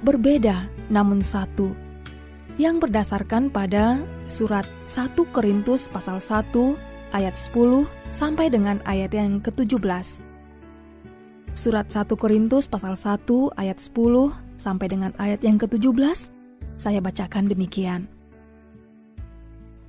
berbeda namun satu yang berdasarkan pada surat 1 Korintus pasal 1 ayat 10 sampai dengan ayat yang ke-17. Surat 1 Korintus pasal 1 ayat 10 sampai dengan ayat yang ke-17 saya bacakan demikian.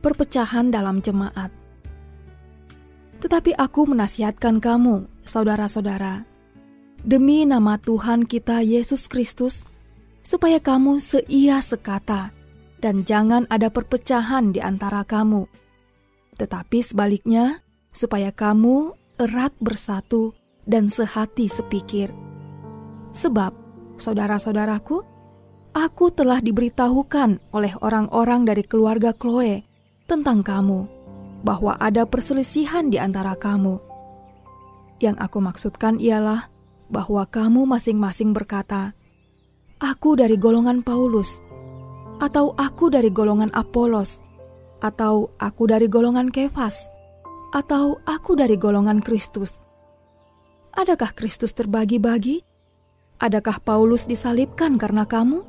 Perpecahan dalam jemaat. Tetapi aku menasihatkan kamu, saudara-saudara, demi nama Tuhan kita Yesus Kristus, supaya kamu seia sekata, dan jangan ada perpecahan di antara kamu. Tetapi sebaliknya, supaya kamu erat bersatu dan sehati sepikir. Sebab, saudara-saudaraku, aku telah diberitahukan oleh orang-orang dari keluarga Chloe tentang kamu, bahwa ada perselisihan di antara kamu. Yang aku maksudkan ialah bahwa kamu masing-masing berkata, "Aku dari golongan Paulus." atau aku dari golongan Apolos, atau aku dari golongan Kefas, atau aku dari golongan Kristus. Adakah Kristus terbagi-bagi? Adakah Paulus disalibkan karena kamu?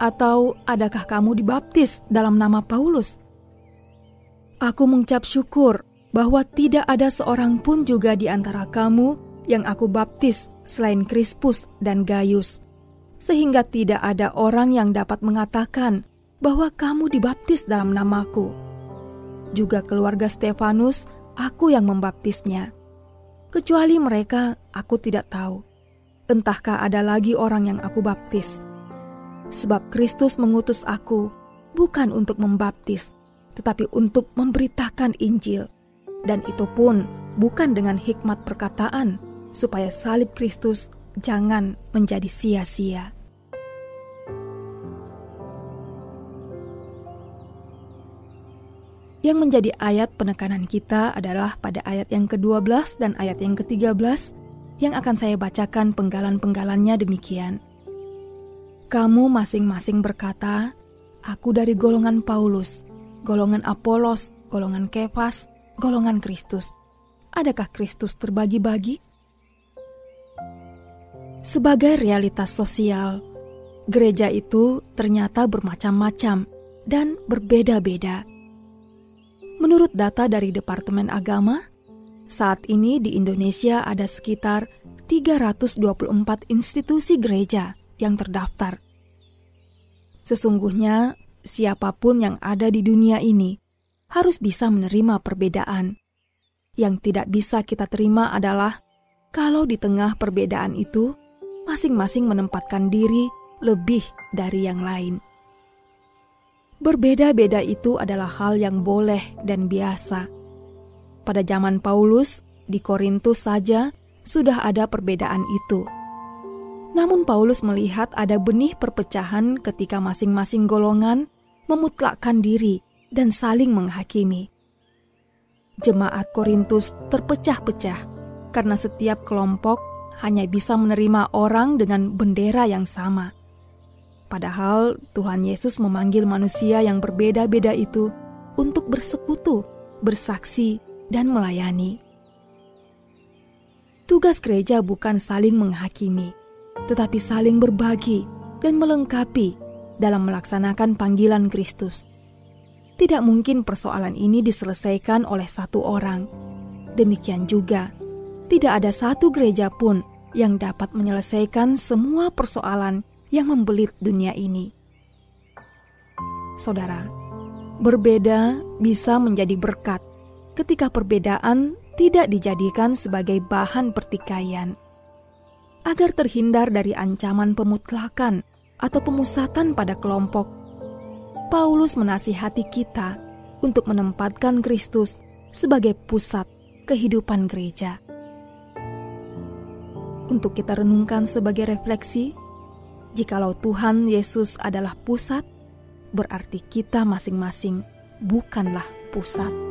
Atau adakah kamu dibaptis dalam nama Paulus? Aku mengucap syukur bahwa tidak ada seorang pun juga di antara kamu yang aku baptis selain Krispus dan Gaius sehingga tidak ada orang yang dapat mengatakan bahwa kamu dibaptis dalam namaku. Juga keluarga Stefanus, aku yang membaptisnya. Kecuali mereka, aku tidak tahu. Entahkah ada lagi orang yang aku baptis. Sebab Kristus mengutus aku bukan untuk membaptis, tetapi untuk memberitakan Injil. Dan itu pun bukan dengan hikmat perkataan, supaya salib Kristus jangan menjadi sia-sia. Yang menjadi ayat penekanan kita adalah pada ayat yang ke-12 dan ayat yang ke-13 yang akan saya bacakan penggalan-penggalannya demikian. Kamu masing-masing berkata, Aku dari golongan Paulus, golongan Apolos, golongan Kefas, golongan Kristus. Adakah Kristus terbagi-bagi? Sebagai realitas sosial, gereja itu ternyata bermacam-macam dan berbeda-beda. Menurut data dari Departemen Agama, saat ini di Indonesia ada sekitar 324 institusi gereja yang terdaftar. Sesungguhnya, siapa pun yang ada di dunia ini harus bisa menerima perbedaan. Yang tidak bisa kita terima adalah kalau di tengah perbedaan itu masing-masing menempatkan diri lebih dari yang lain. Berbeda-beda itu adalah hal yang boleh dan biasa. Pada zaman Paulus, di Korintus saja sudah ada perbedaan itu. Namun Paulus melihat ada benih perpecahan ketika masing-masing golongan memutlakkan diri dan saling menghakimi. Jemaat Korintus terpecah-pecah karena setiap kelompok hanya bisa menerima orang dengan bendera yang sama. Padahal Tuhan Yesus memanggil manusia yang berbeda-beda itu untuk bersekutu, bersaksi, dan melayani. Tugas gereja bukan saling menghakimi, tetapi saling berbagi dan melengkapi dalam melaksanakan panggilan Kristus. Tidak mungkin persoalan ini diselesaikan oleh satu orang. Demikian juga, tidak ada satu gereja pun yang dapat menyelesaikan semua persoalan yang membelit dunia ini. Saudara, berbeda bisa menjadi berkat ketika perbedaan tidak dijadikan sebagai bahan pertikaian. Agar terhindar dari ancaman pemutlakan atau pemusatan pada kelompok, Paulus menasihati kita untuk menempatkan Kristus sebagai pusat kehidupan gereja untuk kita renungkan sebagai refleksi. Jikalau Tuhan Yesus adalah pusat, berarti kita masing-masing bukanlah pusat.